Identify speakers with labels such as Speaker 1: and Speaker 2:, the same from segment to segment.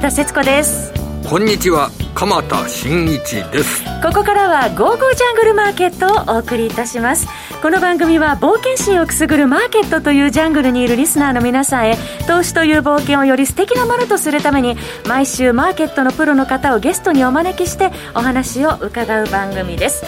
Speaker 1: 鎌田節子です。
Speaker 2: こんにちは鎌田新一です。
Speaker 1: ここからは「ゴーゴージャングルマーケット」をお送りいたします。この番組は冒険心をくすぐるマーケットというジャングルにいるリスナーの皆さんへ投資という冒険をより素敵なものとするために毎週マーケットのプロの方をゲストにお招きしてお話を伺う番組です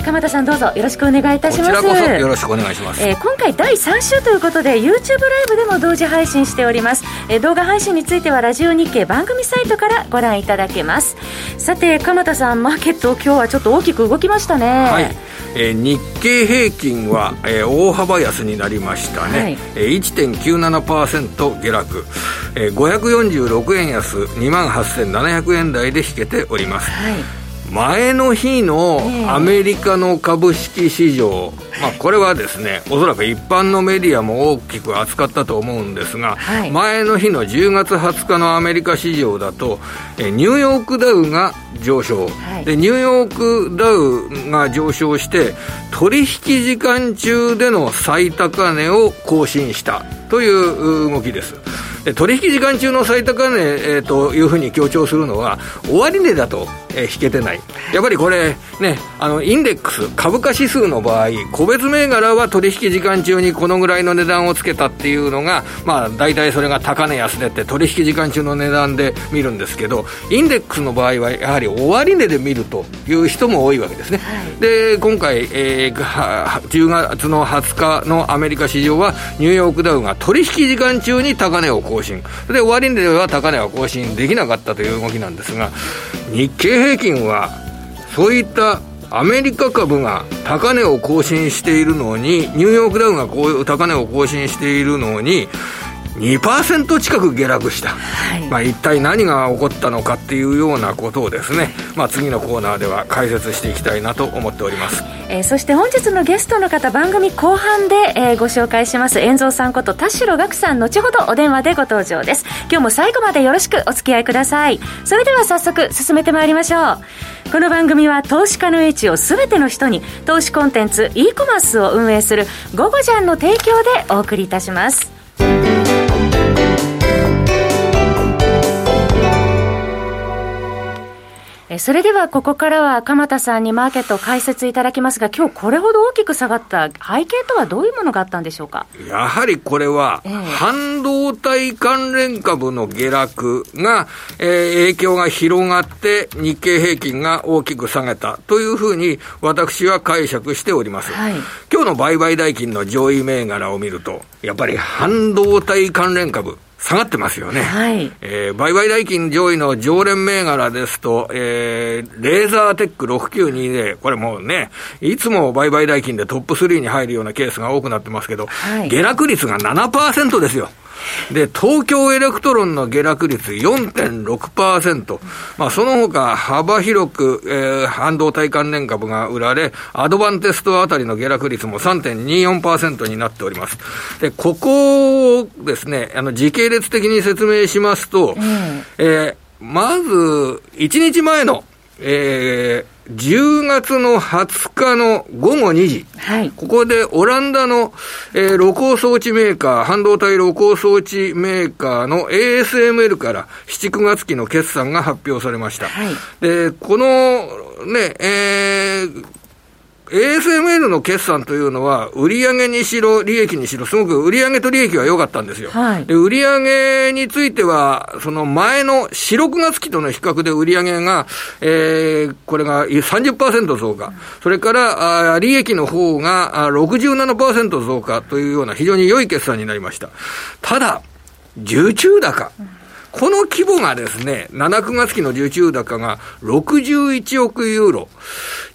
Speaker 1: 鎌田さんどうぞよろしくお願いいたします。こ
Speaker 2: ちらこそよろしくお願いします、
Speaker 1: えー、今回第3週ということで YouTube ライブでも同時配信しております、えー、動画配信についてはラジオ日経番組サイトからご覧いただけます。さて鎌田さんマーケット今日はちょっと大きく動きましたね。
Speaker 2: はい、えー、日経平均は、えー、大幅安になりましたね、はい、えー、1.97%下落、えー、546円安2万8700円台で引けております、はい前の日のアメリカの株式市場、まあ、これはですね、おそらく一般のメディアも大きく扱ったと思うんですが、はい、前の日の10月20日のアメリカ市場だと、えニューヨークダウが上昇、はい、で、ニューヨークダウが上昇して、取引時間中での最高値を更新した。という動きです。取引時間中の最高値、えー、というふうに強調するのは、終値だと、えー、引けてない。やっぱりこれ、ね、あの、インデックス、株価指数の場合、個別銘柄は取引時間中にこのぐらいの値段をつけたっていうのが、まあ、大体それが高値安値って取引時間中の値段で見るんですけど、インデックスの場合は、やはり終値で見るという人も多いわけですね。はい、で、今回、えー、10月の20日のアメリカ市場は、ニューヨークダウが取引時間中に高値を更新。で、終値では高値は更新できなかったという動きなんですが、日経平均は、そういったアメリカ株が高値を更新しているのに、ニューヨークダウンがこういう高値を更新しているのに、2%近く下落した、はい。まあ、一体何が起こったのかっていうようなことをですね、まあ、次のコーナーでは解説していきたいなと思っております、
Speaker 1: えー、そして本日のゲストの方番組後半で、えー、ご紹介します。遠蔵さんこと田代岳さん後ほどお電話でご登場です。今日も最後までよろしくお付き合いください。それでは早速進めてまいりましょう。この番組は投資家の位置を全ての人に投資コンテンツ e コマースを運営する「ゴゴジャン」の提供でお送りいたしますそれではここからは鎌田さんにマーケットを解説いただきますが、今日これほど大きく下がった背景とはどういうものがあったんでしょうか？
Speaker 2: やはりこれは、半導体関連株の下落が、えー、影響が広がって、日経平均が大きく下げたというふうに、私は解釈しております。はい、今日の売買代金の上位銘柄を見ると、やっぱり半導体関連株、下がってますよね。はい。えー、売買代金上位の常連銘柄ですと、えー、レーザーテック6920、これもうね、いつも売買代金でトップ3に入るようなケースが多くなってますけど、はい、下落率が7%ですよ。で、東京エレクトロンの下落率4.6%。まあ、その他、幅広く、えー、半導体関連株が売られ、アドバンテストあたりの下落率も3.24%になっております。で、ここをですね、あの、時系列的に説明しますと、うん、えー、まず、1日前の、えー、10月の20日の午後2時、はい、ここでオランダの、えー、露光装置メーカー、半導体露光装置メーカーの ASML から7、9月期の決算が発表されました。はい、で、このね、えー、ASML の決算というのは、売上にしろ、利益にしろ、すごく売上と利益は良かったんですよ。はい、で売上については、その前の4、6月期との比較で売上が、えー、これが30%増加。それから、あ利益の方が67%増加というような非常に良い決算になりました。ただ、受注高。この規模がですね、7、9月期の受注高が61億ユーロ。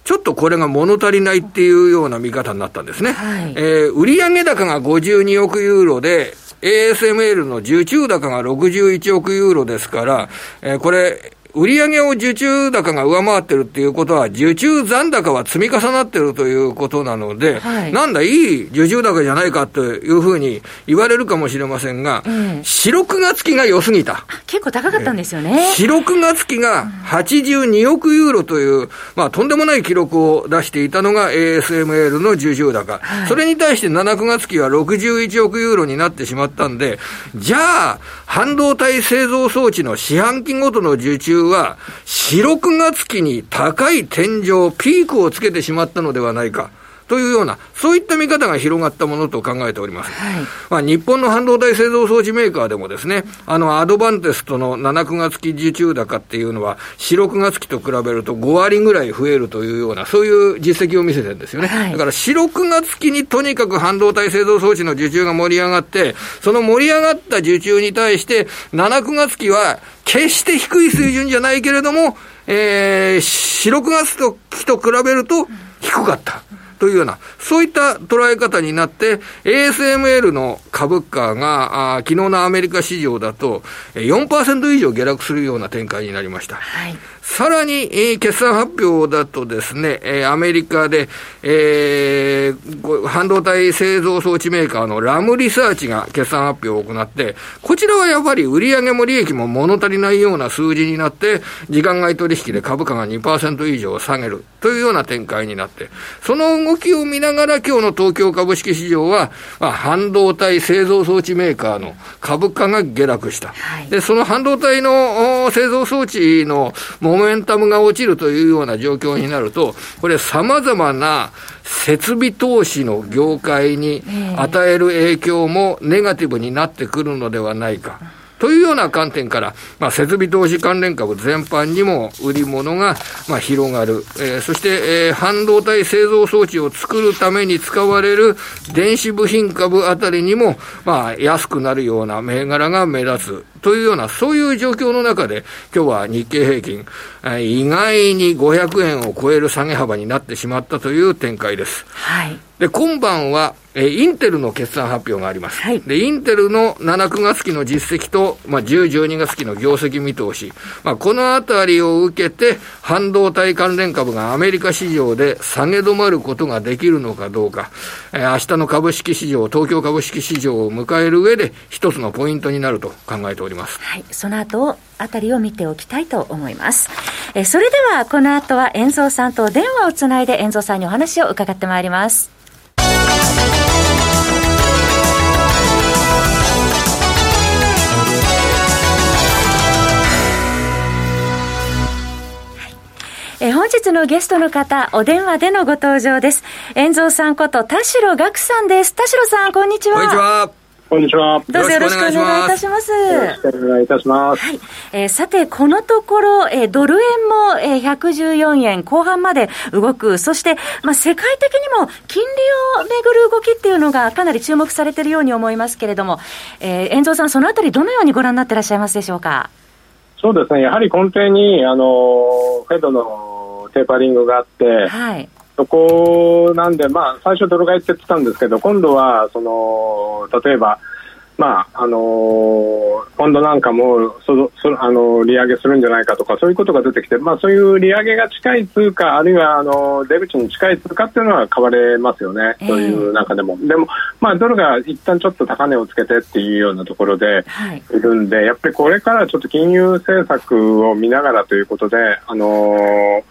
Speaker 2: ちょっとこれが物足りないっていうような見方になったんですね。はい、えー、売上高が52億ユーロで、ASML の受注高が61億ユーロですから、えー、これ、売上を受注高が上回ってるっていうことは、受注残高は積み重なってるということなので、はい、なんだ、いい受注高じゃないかというふうに言われるかもしれませんが、うん、4、6月期が良すぎた。
Speaker 1: 結構高かったんですよね。
Speaker 2: 4、6月期が82億ユーロという、まあ、とんでもない記録を出していたのが ASML の受注高。はい、それに対して7、9月期は61億ユーロになってしまったんで、じゃあ、半導体製造装置の四半期ごとの受注は、4、6月期に高い天井、ピークをつけてしまったのではないか。というような、そういった見方が広がったものと考えております。はい、まあ、日本の半導体製造装置メーカーでもですね、あの、アドバンテストの7、9月期受注高っていうのは、4、6月期と比べると5割ぐらい増えるというような、そういう実績を見せてるんですよね。はい、だから、4、6月期にとにかく半導体製造装置の受注が盛り上がって、その盛り上がった受注に対して、7、9月期は、決して低い水準じゃないけれども、えー、4、6月期と比べると低かった。というような、そういった捉え方になって、ASML の株価が、あ昨日のアメリカ市場だと4%以上下落するような展開になりました。はいさらに、えー、決算発表だとですね、えー、アメリカで、えー、半導体製造装置メーカーのラムリサーチが決算発表を行って、こちらはやっぱり売上も利益も物足りないような数字になって、時間外取引で株価が2%以上下げるというような展開になって、その動きを見ながら今日の東京株式市場は、まあ、半導体製造装置メーカーの株価が下落した。はい、で、その半導体の製造装置のモメンタムが落ちるというような状況になると、これ様々な設備投資の業界に与える影響もネガティブになってくるのではないか。というような観点から、まあ、設備投資関連株全般にも売り物が、まあ、広がる。えー、そして、えー、半導体製造装置を作るために使われる電子部品株あたりにも、まあ、安くなるような銘柄が目立つ。というような、そういう状況の中で、今日は日経平均、意外に500円を超える下げ幅になってしまったという展開です。はい。で、今晩は、えインテルの決算発表があります。はい、で、インテルの7、9月期の実績と、まあ、10、12月期の業績見通し。まあ、このあたりを受けて、半導体関連株がアメリカ市場で下げ止まることができるのかどうか。えー、明日の株式市場、東京株式市場を迎える上で、一つのポイントになると考えております。
Speaker 1: はい。その後、あたりを見ておきたいと思います。えー、それでは、この後は、遠蔵さんと電話をつないで、遠蔵さんにお話を伺ってまいります。え本日のゲストの方、お電話でのご登場です。遠蔵さんこと田代岳さんです。田代さん、こんにちは。
Speaker 2: こんにちは。
Speaker 3: こんにちは。
Speaker 1: どうぞよろしくお願いいたします。よ
Speaker 3: ろしくお願いいたします。はい。
Speaker 1: えー、さて、このところ、えー、ドル円も、えー、114円後半まで動く。そして、まあ、世界的にも金利をめぐる動きっていうのがかなり注目されているように思いますけれども、えー、遠藤さん、そのあたりどのようにご覧になっていらっしゃいますでしょうか？
Speaker 3: そうですね。やはり根底に、あの、フェドのテーパリングがあって、はい、そこなんで、まあ、最初ドル買いって言ってたんですけど、今度は、その、例えば、まああのー、今度なんかもそそ、あのー、利上げするんじゃないかとかそういうことが出てきて、まあ、そういう利上げが近い通貨あるいはあの出口に近い通貨っていうのは買われますよね、そういう中でも。でも、まあ、ドルが一旦ちょっと高値をつけてっていうようなところでいるんで、はい、やっぱりこれからちょっと金融政策を見ながらということで、あのー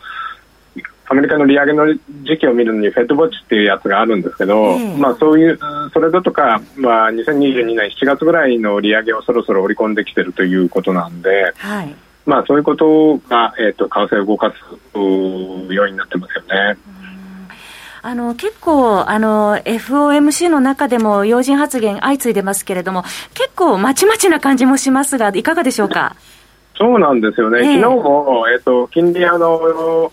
Speaker 3: アメリカの利上げの時期を見るのにフェットウォッチっていうやつがあるんですけど、まあ、そういうそれだとか、まあ、2022年7月ぐらいの利上げをそろそろ織り込んできてるということなんで、はい、まあ、そういうことが、えーと、為替を動かす要因になってますよね。
Speaker 1: あの結構あの、FOMC の中でも要人発言相次いでますけれども、結構まちまちな感じもしますが、いかがでしょうか？
Speaker 3: そうなんですよね、えー、昨日も、えーと、金利あの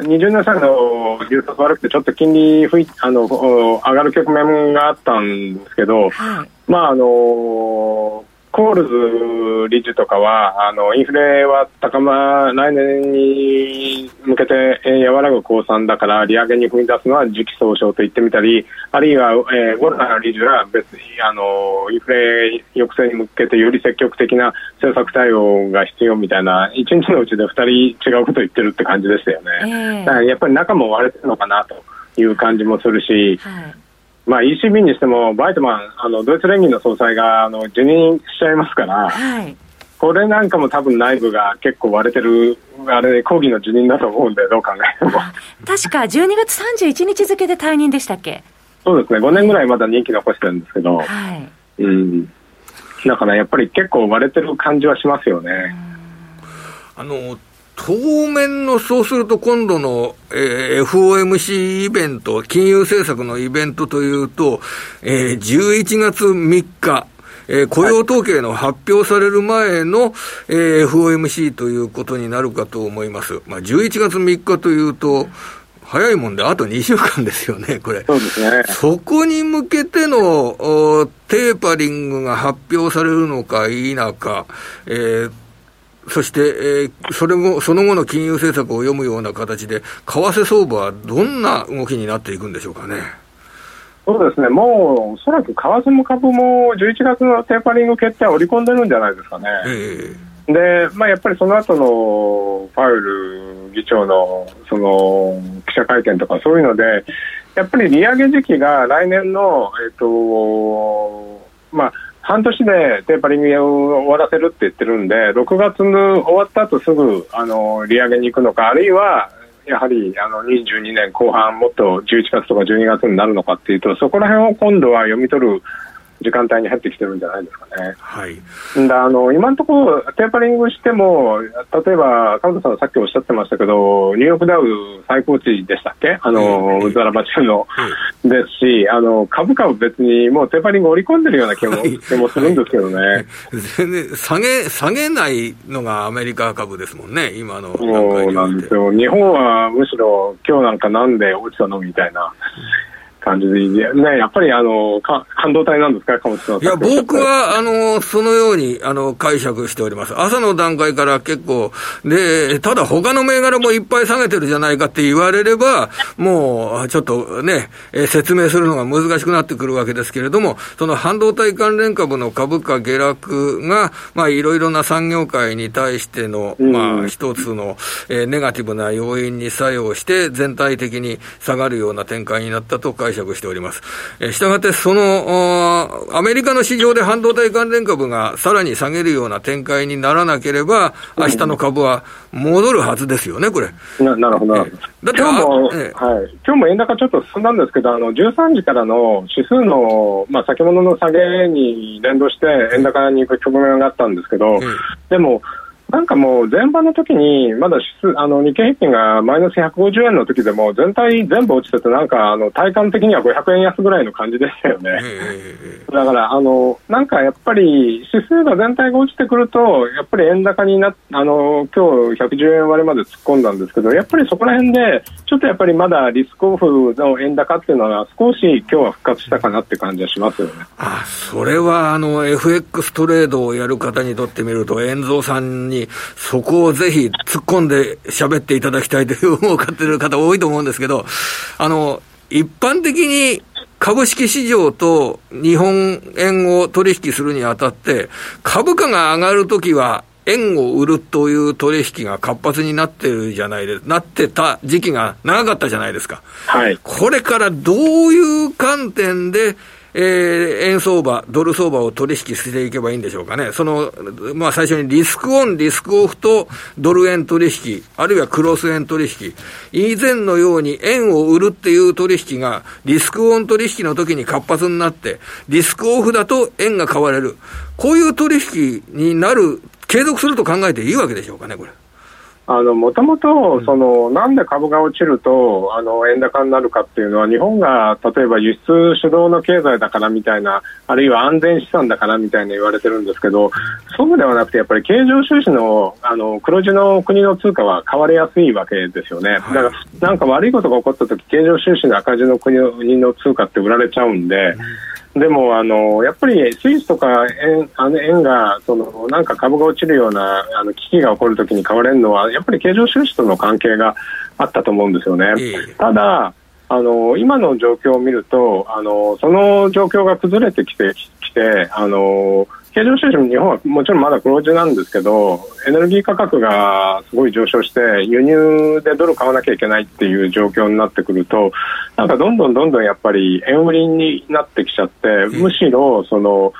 Speaker 3: 20年債の流速悪くて、ちょっと金利ふいあの上がる局面があったんですけど、はい、まああのこコールズ理事とかは、あのインフレは高ま、来年に向けて、えー、和らぐ公算だから、利上げに踏み出すのは時期尚早と言ってみたり、あるいは、えー、ゴルナー理事は別にあのインフレ抑制に向けてより積極的な政策対応が必要みたいな、一日のうちで2人違うことを言ってるって感じでしたよね。えー、だからやっぱり中も割れてるのかなという感じもするし、はいまあ、ECB にしても、バイトマン、あのドイツ連銀の総裁があの辞任しちゃいますから、はい、これなんかも多分内部が結構割れてる、あれ、抗議の辞任だと思うんで、どう考えても。
Speaker 1: 確か12月31日付で退任でしたっけ？
Speaker 3: そうですね、5年ぐらいまだ任期残してるんですけど、はい、うん、だからやっぱり結構割れてる感じはしますよね。
Speaker 2: あの当面の、そうすると今度の、えー、FOMC イベント、金融政策のイベントというと、えー、11月3日、えー、雇用統計の発表される前の、えー、FOMC ということになるかと思います。まあ、11月3日というと、早いもんで、あと2週間ですよね、これ。
Speaker 3: そうですね。
Speaker 2: そこに向けてのテーパリングが発表されるのか否か、えーそして、えー、それも、その後の金融政策を読むような形で、為替相場はどんな動きになっていくんでしょうかね。
Speaker 3: そうですね、もうおそらく為替も株も11月のテーパリング決定は織り込んでるんじゃないですかね。えー、で、まあ、やっぱりその後のファウル議長のその記者会見とかそういうので、やっぱり利上げ時期が来年の、えっ、ー、とまあ、半年でテーパリングを終わらせるって言ってるんで、6月の終わった後すぐあの利上げに行くのか、あるいはやはりあの22年後半、もっと11月とか12月になるのかっていうと、そこら辺を今度は読み取る時間帯に入ってきてるんじゃないですかね。はい、だあの今のところ、テーパリングしても、例えば、川田さんさっきおっしゃってましたけど、ニューヨークダウ最高値でしたっけ、あの、うずらば中の、ですし、あの株価は別にもうテーパリング織り込んでるような気も,、気もするんですけどね。
Speaker 2: 全然下げ、下げないのがアメリカ株ですもんね、今の
Speaker 3: そうなんですよ。日本はむしろ、今日なんかなんで落ちたの？みたいな。感じで、ね、やっぱりあのか半導体なんですか、
Speaker 2: さん。いや、僕はあのそのようにあの解釈しております。朝の段階から結構、で、ただ他の銘柄もいっぱい下げてるじゃないかって言われれば、もうちょっとね、え説明するのが難しくなってくるわけですけれども、その半導体関連株の株価下落が、まあ、いろいろな産業界に対しての、まあ、一つの、えー、ネガティブな要因に作用して、全体的に下がるような展開になったと解釈しております。えしたがって、その、アメリカの市場で半導体関連株がさらに下げるような展開にならなければ、明日の株は戻るはずですよね、これ。
Speaker 3: ななるほど、なるほど。今日も、ええ、はい、今日も円高ちょっと進んだんですけど、あの13時からの指数の、まあ、先物の下げに連動して、円高に行く局面があったんですけど、え、でも、なんかもう前場の時に、まだ指数、あの日経平均がマイナス150円の時でも、全体全部落ちてて、なんかあの体感的には500円安ぐらいの感じでしたよね。だから、あの、なんかやっぱり指数が全体が落ちてくると、やっぱり円高になっ、あの、今日110円割れまで突っ込んだんですけど、やっぱりそこら辺で、ちょっとやっぱりまだリスクオフの円高っていうのは少し今日は復活したかなって感じはしますよね。
Speaker 2: あ、それはあの FX トレードをやる方にとってみると、円蔵さんにに、そこをぜひ突っ込んで喋っていただきたいという思ってる方多いと思うんですけど、あの、一般的に株式市場と日本円を取引するにあたって、株価が上がるときは、円を売るという取引が活発になってるじゃないです、なってた時期が長かったじゃないですか。
Speaker 3: はい。
Speaker 2: これからどういう観点で、えー、円相場、ドル相場を取引していけばいいんでしょうかね。その、まあ最初にリスクオン、リスクオフとドル円取引、あるいはクロス円取引、以前のように円を売るっていう取引が、リスクオン取引の時に活発になって、リスクオフだと円が買われる。こういう取引になる、継続すると考えていいわけでしょうかね、これ。
Speaker 3: あの、もともと、その、なんで株が落ちると、あの、円高になるかっていうのは、日本が、例えば輸出主導の経済だからみたいな、あるいは安全資産だからみたいな言われてるんですけど、そうではなくて、やっぱり経常収支の、あの、黒字の国の通貨は買われやすいわけですよね。だから、なんか悪いことが起こった時、経常収支の赤字の国の通貨って売られちゃうんで、でもあの、やっぱりスイスとか円あの円がそのなんか株が落ちるようなあの危機が起こるときに買われるのは、やっぱり経常収支との関係があったと思うんですよね。ただあの今の状況を見るとあのその状況が崩れてきてきてあの経常収支も日本はもちろんまだ黒字なんですけどエネルギー価格がすごい上昇して輸入でドル買わなきゃいけないっていう状況になってくるとなんかどんどんどんどんやっぱり円売りになってきちゃってむしろその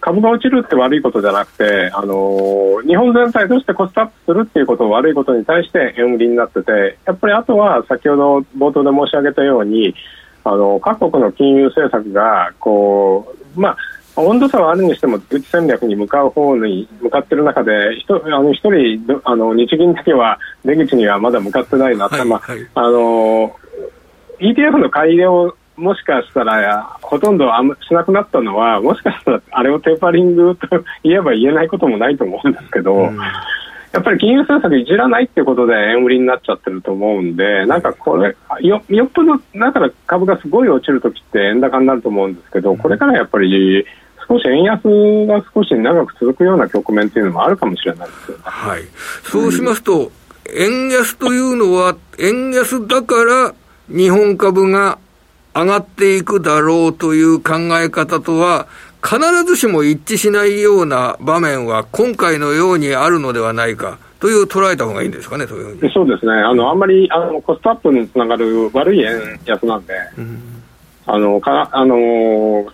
Speaker 3: 株が落ちるって悪いことじゃなくて、あの日本全体としてコストアップするっていうことを悪いことに対して円売りになっててやっぱりあとは先ほど冒頭で申し上げたようにあの各国の金融政策がこう、まあ温度差はあるにしても出口戦略に向かう方に向かっている中で一あの一人あの日銀だけは出口にはまだ向かってないな、はいまあ、はい、あの ETF の買い入れをもしかしたらほとんどしなくなったのはもしかしたらあれをテーパリングと言えば言えないこともないと思うんですけど。うんやっぱり金融政策いじらないってことで円売りになっちゃってると思うんで、なんかこれ、よよっぽど、だから株がすごい落ちるときって円高になると思うんですけど、これからやっぱり少し円安が少し長く続くような局面というのもあるかもしれないですよね。
Speaker 2: はい。そうしますと、円安というのは、円安だから日本株が上がっていくだろうという考え方とは、必ずしも一致しないような場面は今回のようにあるのではないか。という捉えた方がいいんですかね、そういう
Speaker 3: そうですね、あのあんまりあのコストアップにつながる悪い円安なんで、うんあのかあの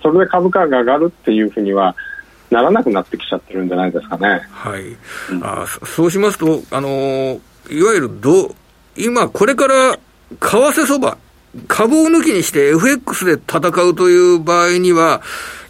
Speaker 3: それで株価が上がるっていうふうにはならなくなってきちゃってるんじゃないですかね。
Speaker 2: はい、うん、あそうしますと、あのいわゆるど今、これから為替相場、株を抜きにして FX で戦うという場合には、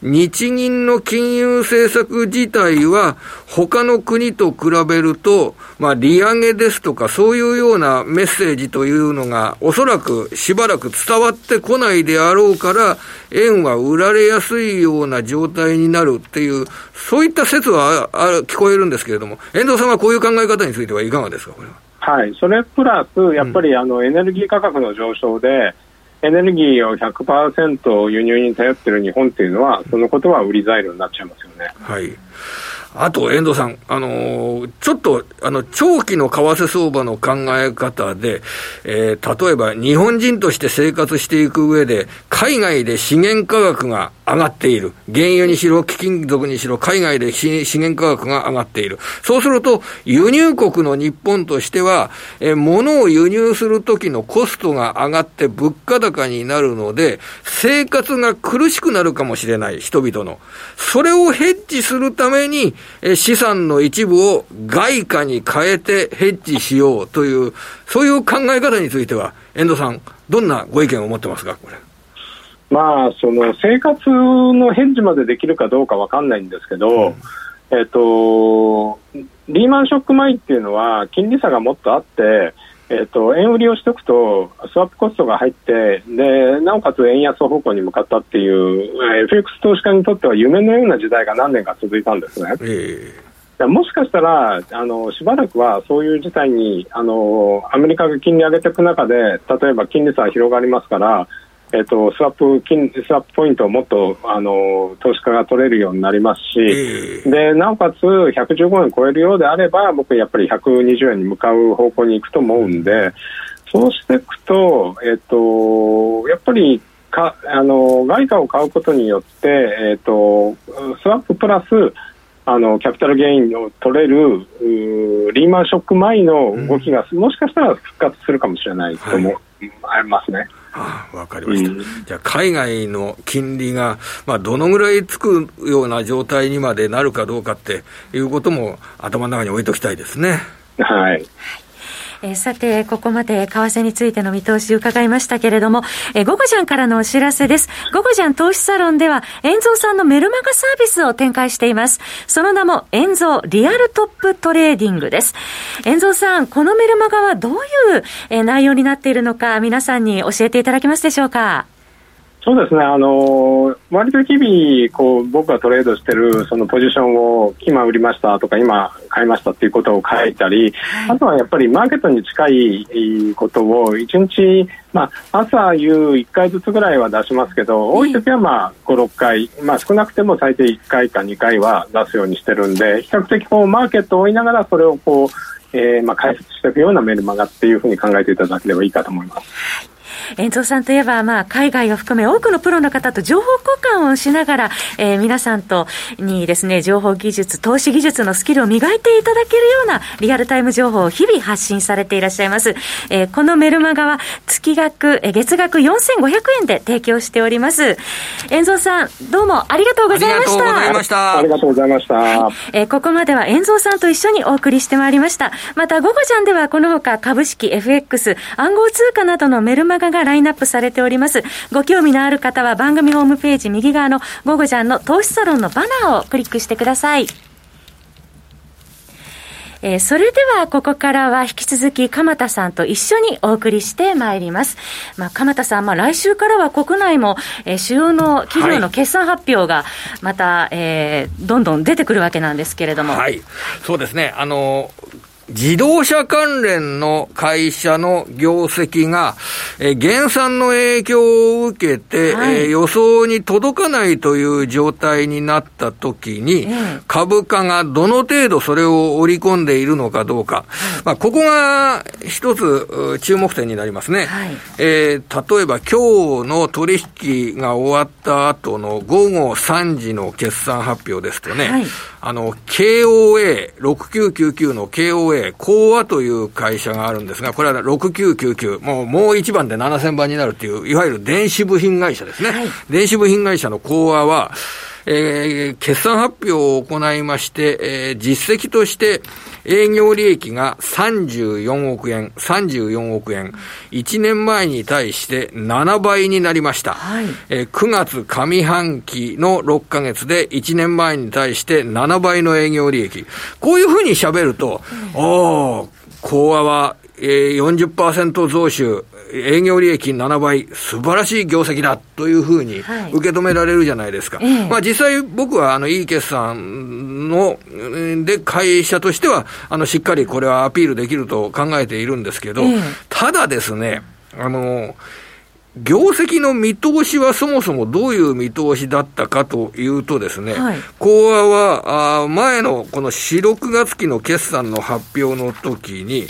Speaker 2: 日銀の金融政策自体は他の国と比べると、まあ利上げですとかそういうようなメッセージというのがおそらくしばらく伝わってこないであろうから、円は売られやすいような状態になるっていう、そういった説はあ聞こえるんですけれども、遠藤さんはこういう考え方についてはいかがですか、これは。
Speaker 3: はい、それプラス、やっぱりあのエネルギー価格の上昇で、エネルギーを100%輸入に頼っている日本っていうのは、そのことは売り材料になっちゃいますよね。
Speaker 2: はいあと、遠藤さん、あのー、ちょっと、あの、長期の為替相場の考え方で、えー、例えば日本人として生活していく上で、海外で資源価格が上がっている。原油にしろ、貴金属にしろ、海外で資源価格が上がっている。そうすると、輸入国の日本としては、えー、物を輸入するときのコストが上がって物価高になるので、生活が苦しくなるかもしれない、人々の。それをヘッジするために、資産の一部を外貨に変えてヘッジしようという、そういう考え方については、遠藤さん、どんなご意見を持ってますか、これ。
Speaker 3: まあ、その生活のヘッジまでできるかどうか分かんないんですけど、うん、えっと、リーマンショック前っていうのは、金利差がもっとあって、えーと、円売りをしておくと、スワップコストが入ってで、なおかつ円安方向に向かったっていう、FX 投資家にとっては夢のような時代が何年か続いたんですね。えー、もしかしたらあの、しばらくはそういう事態にあの、アメリカが金利上げていく中で、例えば金利差が広がりますから、えっと、スワップ金スワップポイントをもっとあの投資家が取れるようになりますし、えー、でなおかつ115円超えるようであれば僕、やっぱり120円に向かう方向に行くと思うんで、そうしていくと、えっと、やっぱりかあの外貨を買うことによって、えっと、スワッププラスあのキャピタルゲインを取れるリーマンショック前の動きが、うん、もしかしたら復活するかもしれないと思いますね。はい
Speaker 2: あわかりました。うん、じゃあ、海外の金利が、まあ、どのぐらいつくような状態にまでなるかどうかっていうことも頭の中に置いときたいですね。
Speaker 3: はい。
Speaker 1: えー、さて、ここまで為替についての見通し伺いましたけれども、えー、ゴゴジャンからのお知らせです。ゴゴジャン投資サロンでは、遠蔵さんのメルマガサービスを展開しています。その名も、遠蔵リアルトップトレーディングです。遠蔵さん、このメルマガはどういう、えー、内容になっているのか、皆さんに教えていただけますでしょうか？
Speaker 3: そうですね、あの割と日々こう、僕がトレードしてるそのポジションを今売りましたとか、今買いましたっていうことを書いたり、はい、あとはやっぱりマーケットに近いことを1日、まあ、朝夕1回ずつぐらいは出しますけど、多い時はまあ5、6回、まあ、少なくても最低1回か2回は出すようにしてるんで、比較的こうマーケットを追いながらそれをこう、えー、まあ解説していくようなメルマガっていうふうに考えていただければいいかと思います。
Speaker 1: 遠藤さんといえば、まあ、海外を含め多くのプロの方と情報交換をしながら、えー、皆さんとにですね、情報技術、投資技術のスキルを磨いていただけるようなリアルタイム情報を日々発信されていらっしゃいます。えー、このメルマガは月額、えー、月額4500円で提供しております。遠藤さん、どうもありがとうございました。ありがとうございました。
Speaker 3: ありがとうございました。はい、
Speaker 1: えー、ここまでは遠藤さんと一緒にお送りしてまいりました。また、午後ちゃんではこのほか株式、FX、暗号通貨などのメルマガがラインナップされております。ご興味のある方は番組ホームページ右側のゴゴちゃんの投資サロンのバナーをクリックしてください。えー、それではここからは引き続き鎌田さんと一緒にお送りしてまいります。まあ、鎌田さん、まあ、来週からは国内も、えー、主要の企業の決算発表がまた、はい、えー、どんどん出てくるわけなんですけれども。
Speaker 2: はい。そうですね。あの、自動車関連の会社の業績が、えー、減産の影響を受けて、はい、えー、予想に届かないという状態になったときに、株価がどの程度それを織り込んでいるのかどうか、まあ、ここが一つ注目点になりますね。はい、えー、例えば今日の取引が終わった後の午後3時の決算発表ですとね、はい、あの、KOA、6999の KOA、コーアという会社があるんですが、これは6999、もう、もう一番で7000番になるっていう、いわゆる電子部品会社ですね。はい、電子部品会社のコーアは、えー、決算発表を行いまして、えー、実績として営業利益が34億円、34億円、1年前に対して7倍になりました。はい、えー、9月上半期の6ヶ月で1年前に対して7倍の営業利益。こういうふうに喋ると、うん、おー、講和はえー、40%増収、営業利益7倍、素晴らしい業績だというふうに受け止められるじゃないですか。はい、まあ実際僕はあのいい決算の、で会社としては、あのしっかりこれはアピールできると考えているんですけど、ただですね、あの、業績の見通しはそもそもどういう見通しだったかというとですね、はい、コアはあ前のこの4、6月期の決算の発表の時に、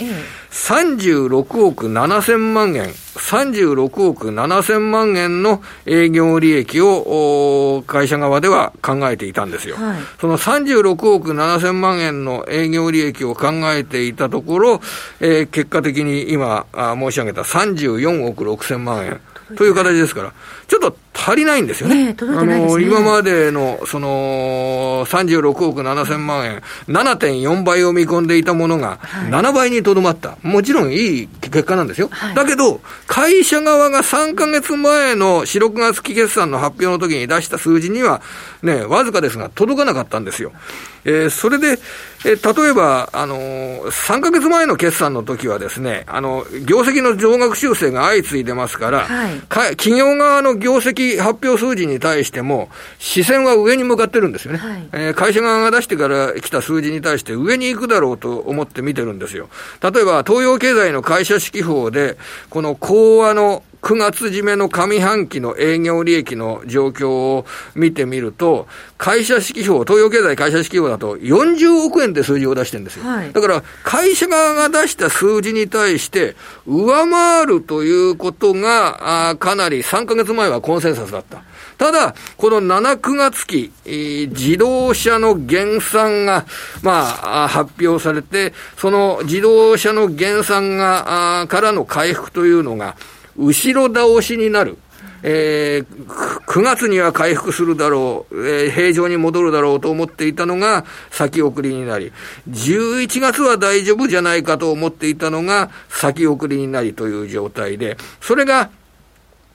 Speaker 2: 36億7000万円、36億7000万円の営業利益を会社側では考えていたんですよ。はい、その36億7000万円の営業利益を考えていたところ、えー、結果的に今申し上げた34億6000万円。という形ですから、ちょっと足りないんですよね。ねあの、今までの、その、36億7000万円、7.4倍を見込んでいたものが、7倍にとどまった。もちろんいい結果なんですよ。はい、だけど、会社側が3ヶ月前の4、6月期決算の発表の時に出した数字には、ね、わずかですが、届かなかったんですよ。えー、それで、えー、例えば、あのー、3ヶ月前の決算の時はですね、あの、業績の増額修正が相次いでますから、はい、か企業側の業績発表数字に対しても、視線は上に向かってるんですよね。はい、えー、会社側が出してから来た数字に対して上に行くだろうと思って見てるんですよ。例えば、東洋経済の会社指揮法で、この講和の9月締めの上半期の営業利益の状況を見てみると、会社指揮法、東洋経済会社指揮法だと40億円って数字を出してるんですよ。はい、だから、会社側が出した数字に対して、上回るということが、あかなり3ヶ月前はコンセンサスだった。ただ、この7、9月期、自動車の減産が、まあ、発表されて、その自動車の減産が、からの回復というのが、後ろ倒しになる。えー、9月には回復するだろう、えー、平常に戻るだろうと思っていたのが先送りになり、11月は大丈夫じゃないかと思っていたのが先送りになりという状態で、それが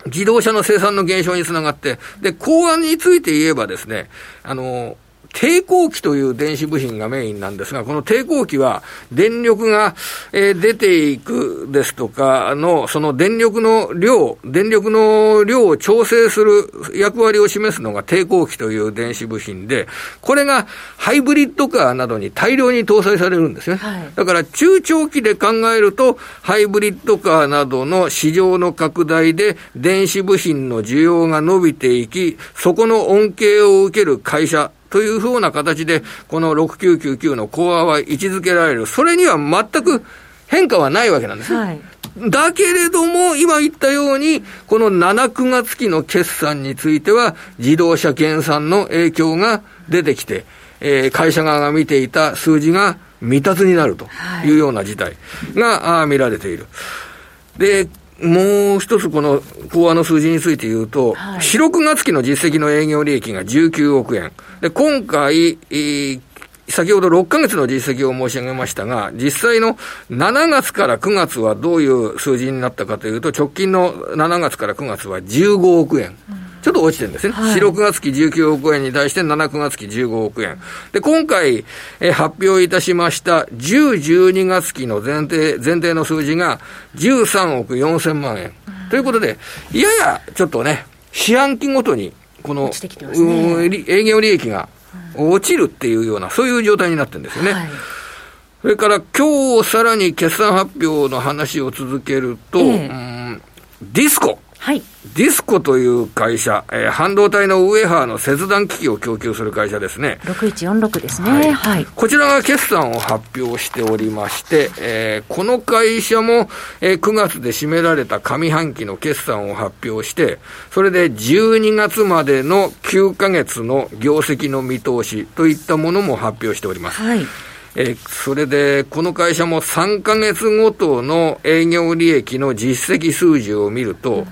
Speaker 2: 自動車の生産の減少につながって、で、公安について言えばですね、あの、抵抗器という電子部品がメインなんですが、この抵抗器は電力が、えー、出ていくですとかの、その電力の量、電力の量を調整する役割を示すのが抵抗器という電子部品で、これがハイブリッドカーなどに大量に搭載されるんですね。はい、だから中長期で考えると、ハイブリッドカーなどの市場の拡大で電子部品の需要が伸びていき、そこの恩恵を受ける会社というふうな形で、この6999のコアは位置づけられる。それには全く変化はないわけなんです。はいだけれども、今言ったように、この7、9月期の決算については、自動車減産の影響が出てきて、えー、会社側が見ていた数字が未達になるというような事態が、はい、見られている。で、もう一つこの講和の数字について言うと、はい、4、6月期の実績の営業利益が19億円。で、今回、先ほど6ヶ月の実績を申し上げましたが、実際の7月から9月はどういう数字になったかというと、直近の7月から9月は15億円。うんちょっと落ちてるんですね。はい、4、6月期19億円に対して7、9月期15億円。で、今回、え発表いたしました10、12月期の前提、前提の数字が13億4千万円。うん、ということで、ややちょっとね、四半期ごとに、この、ね、営業利益が落ちるっていうような、そういう状態になってるんですよね。はいそれから今日さらに決算発表の話を続けると、えー、うんディスコ。はい。ディスコという会社、えー、半導体のウエハーの切断機器を供給する会社ですね。
Speaker 1: 6146ですね。はい。はい、
Speaker 2: こちらが決算を発表しておりまして、えー、この会社も、えー、9月で占められた上半期の決算を発表して、それで12月までの9ヶ月の業績の見通しといったものも発表しております。はい。えそれで、この会社も3ヶ月ごとの営業利益の実績数字を見ると、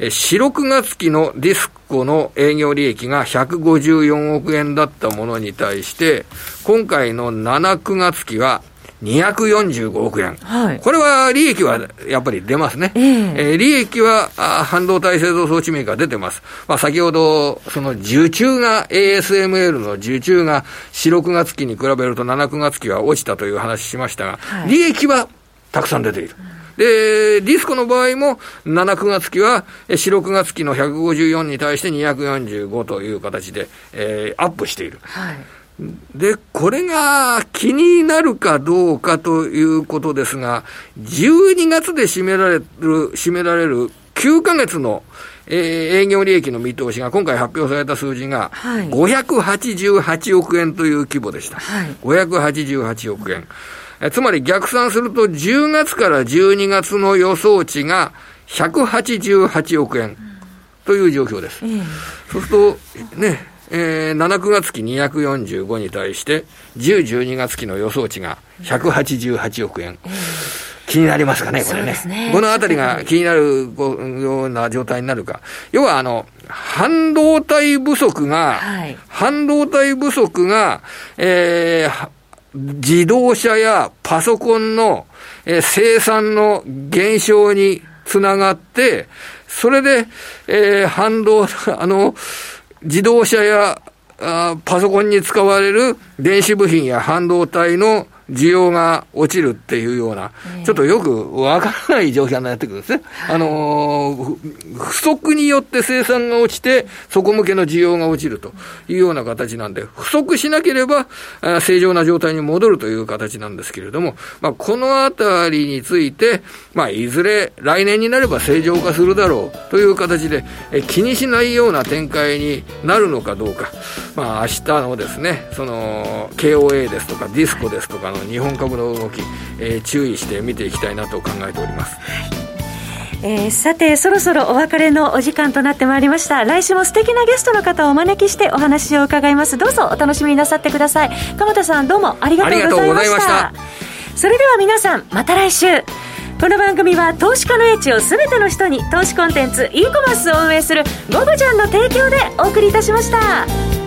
Speaker 2: え4、6月期のディスコの営業利益が154億円だったものに対して、今回の7、9月期は245億円、はい、これは利益はやっぱり出ますね、えー、えー、利益は半導体製造装置メーカー出てます、まあ、先ほど、その受注が、ASML の受注が4、6月期に比べると7、9月期は落ちたという話しましたが、はい、利益はたくさん出ている。で、ディスコの場合も、7、9月期は、4、6月期の154に対して245という形で、えー、アップしている。はいで、これが気になるかどうかということですが、12月で占められる、占められる9ヶ月の、えー、営業利益の見通しが今回発表された数字が、588億円という規模でした。はい、588億円。えつまり逆算すると10月から12月の予想値が188億円という状況です。うん、そうすると、ね、えー、7、9月期245に対して、10、12月期の予想値が188億円。気になりますかね、これね。ねこのあたりが気になるような状態になるか。要は、あの、半導体不足が、はい、半導体不足が、えー、自動車やパソコンの、えー、生産の減少につながって、それで、えー、反動、あの、自動車やあパソコンに使われる電子部品や半導体の需要が落ちるっていうような、ちょっとよくわからない状況になってくるんですね。あのー、不足によって生産が落ちて、そこ向けの需要が落ちるというような形なんで、不足しなければ、正常な状態に戻るという形なんですけれども、まあ、このあたりについて、まあ、いずれ来年になれば正常化するだろうという形で、え気にしないような展開になるのかどうか、まあ、明日のですね、その、KOA ですとか、ディスコですとかの日本株の動き、えー、注意して見ていきたいなと考えております。
Speaker 1: えー、さてそろそろお別れのお時間となってまいりました。来週も素敵なゲストの方をお招きしてお話を伺います。どうぞお楽しみなさってください。鎌田さんどうもありがとうございました。それでは皆さんまた来週。この番組は投資家の英知を全ての人に投資コンテンツ e コマースを運営するゴゴちゃんの提供でお送りいたしました。